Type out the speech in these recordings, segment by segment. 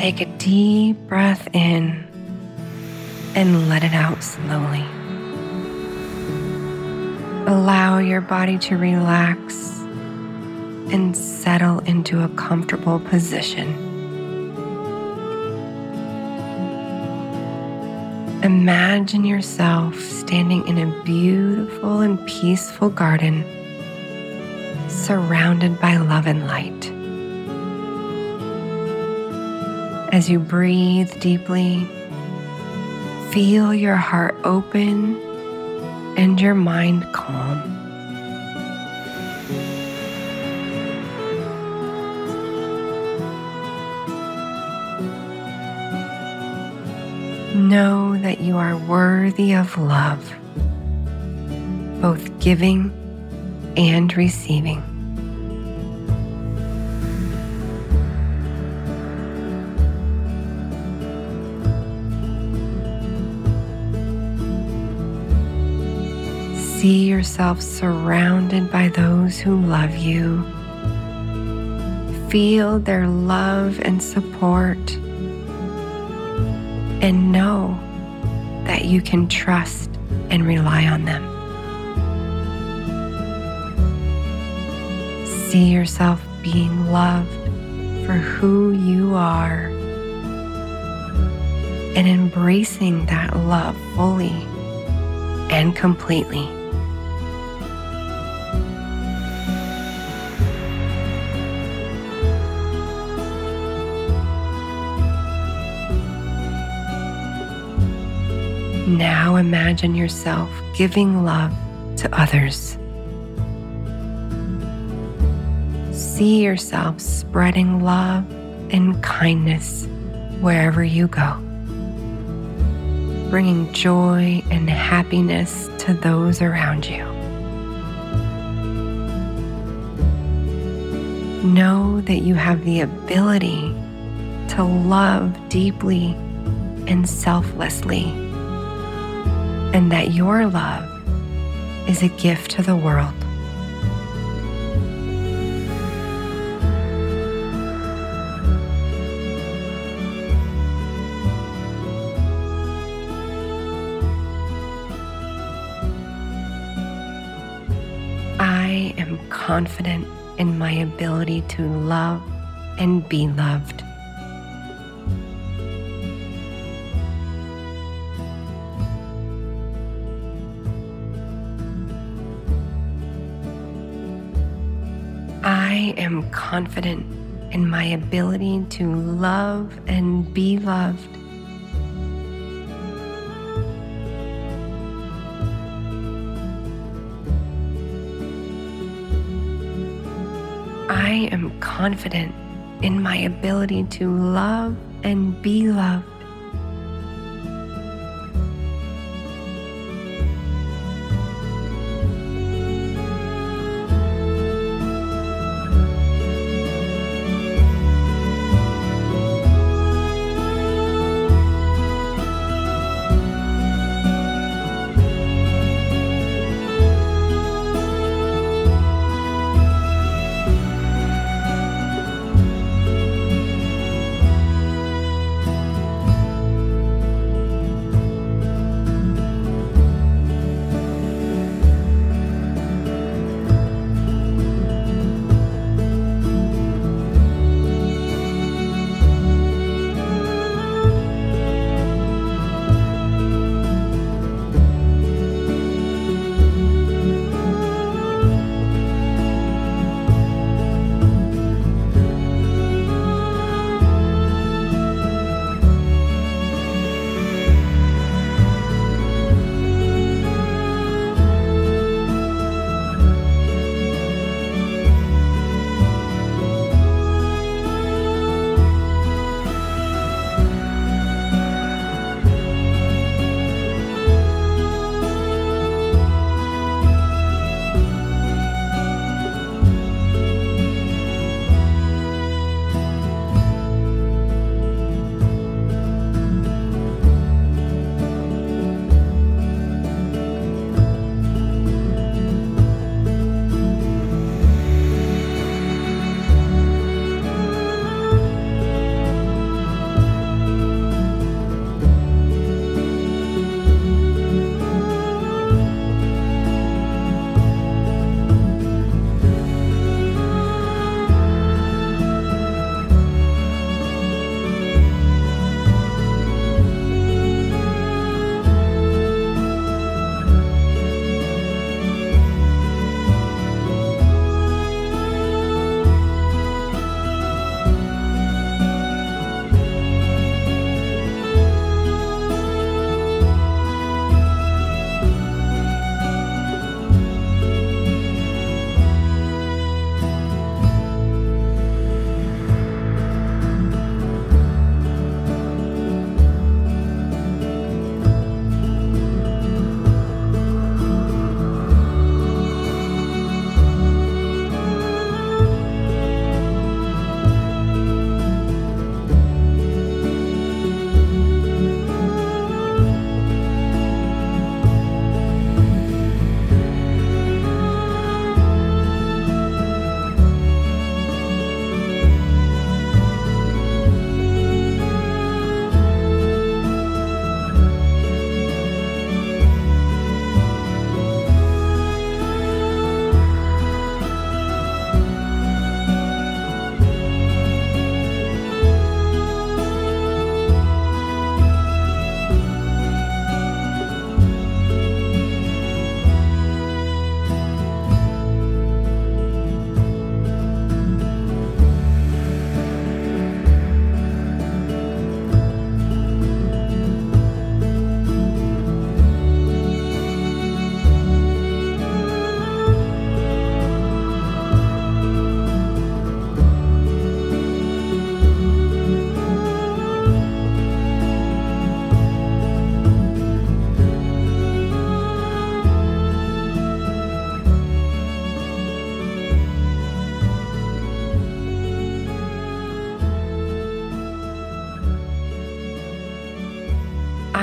Take a deep breath in and let it out slowly. Allow your body to relax and settle into a comfortable position. Imagine yourself standing in a beautiful and peaceful garden surrounded by love and light. As you breathe deeply, feel your heart open and your mind calm. Know that you are worthy of love, both giving and receiving. See yourself surrounded by those who love you. Feel their love and support, and know that you can trust and rely on them. See yourself being loved for who you are and embracing that love fully and completely. Now imagine yourself giving love to others. See yourself spreading love and kindness wherever you go, bringing joy and happiness to those around you. Know that you have the ability to love deeply and selflessly and that your love is a gift to the world. I am confident in my ability to love and be loved. I am confident in my ability to love and be loved. I am confident in my ability to love and be loved.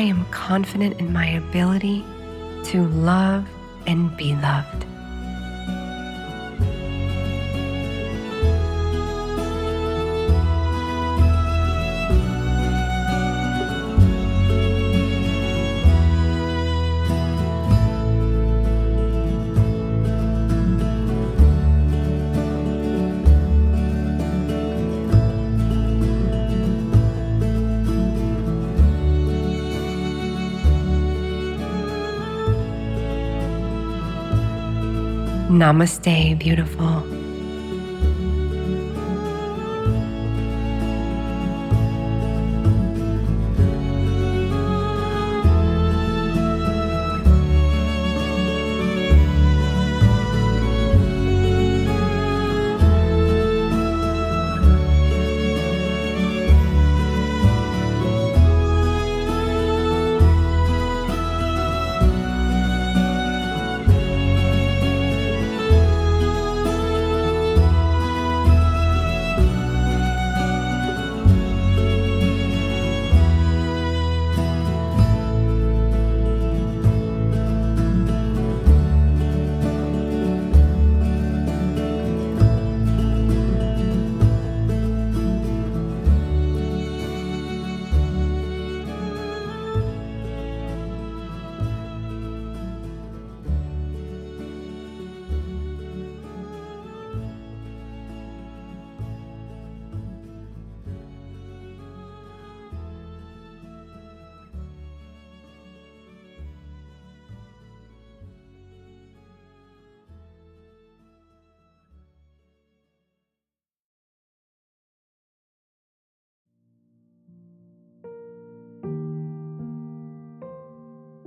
Am confident in my ability to love and be loved. Namaste, beautiful.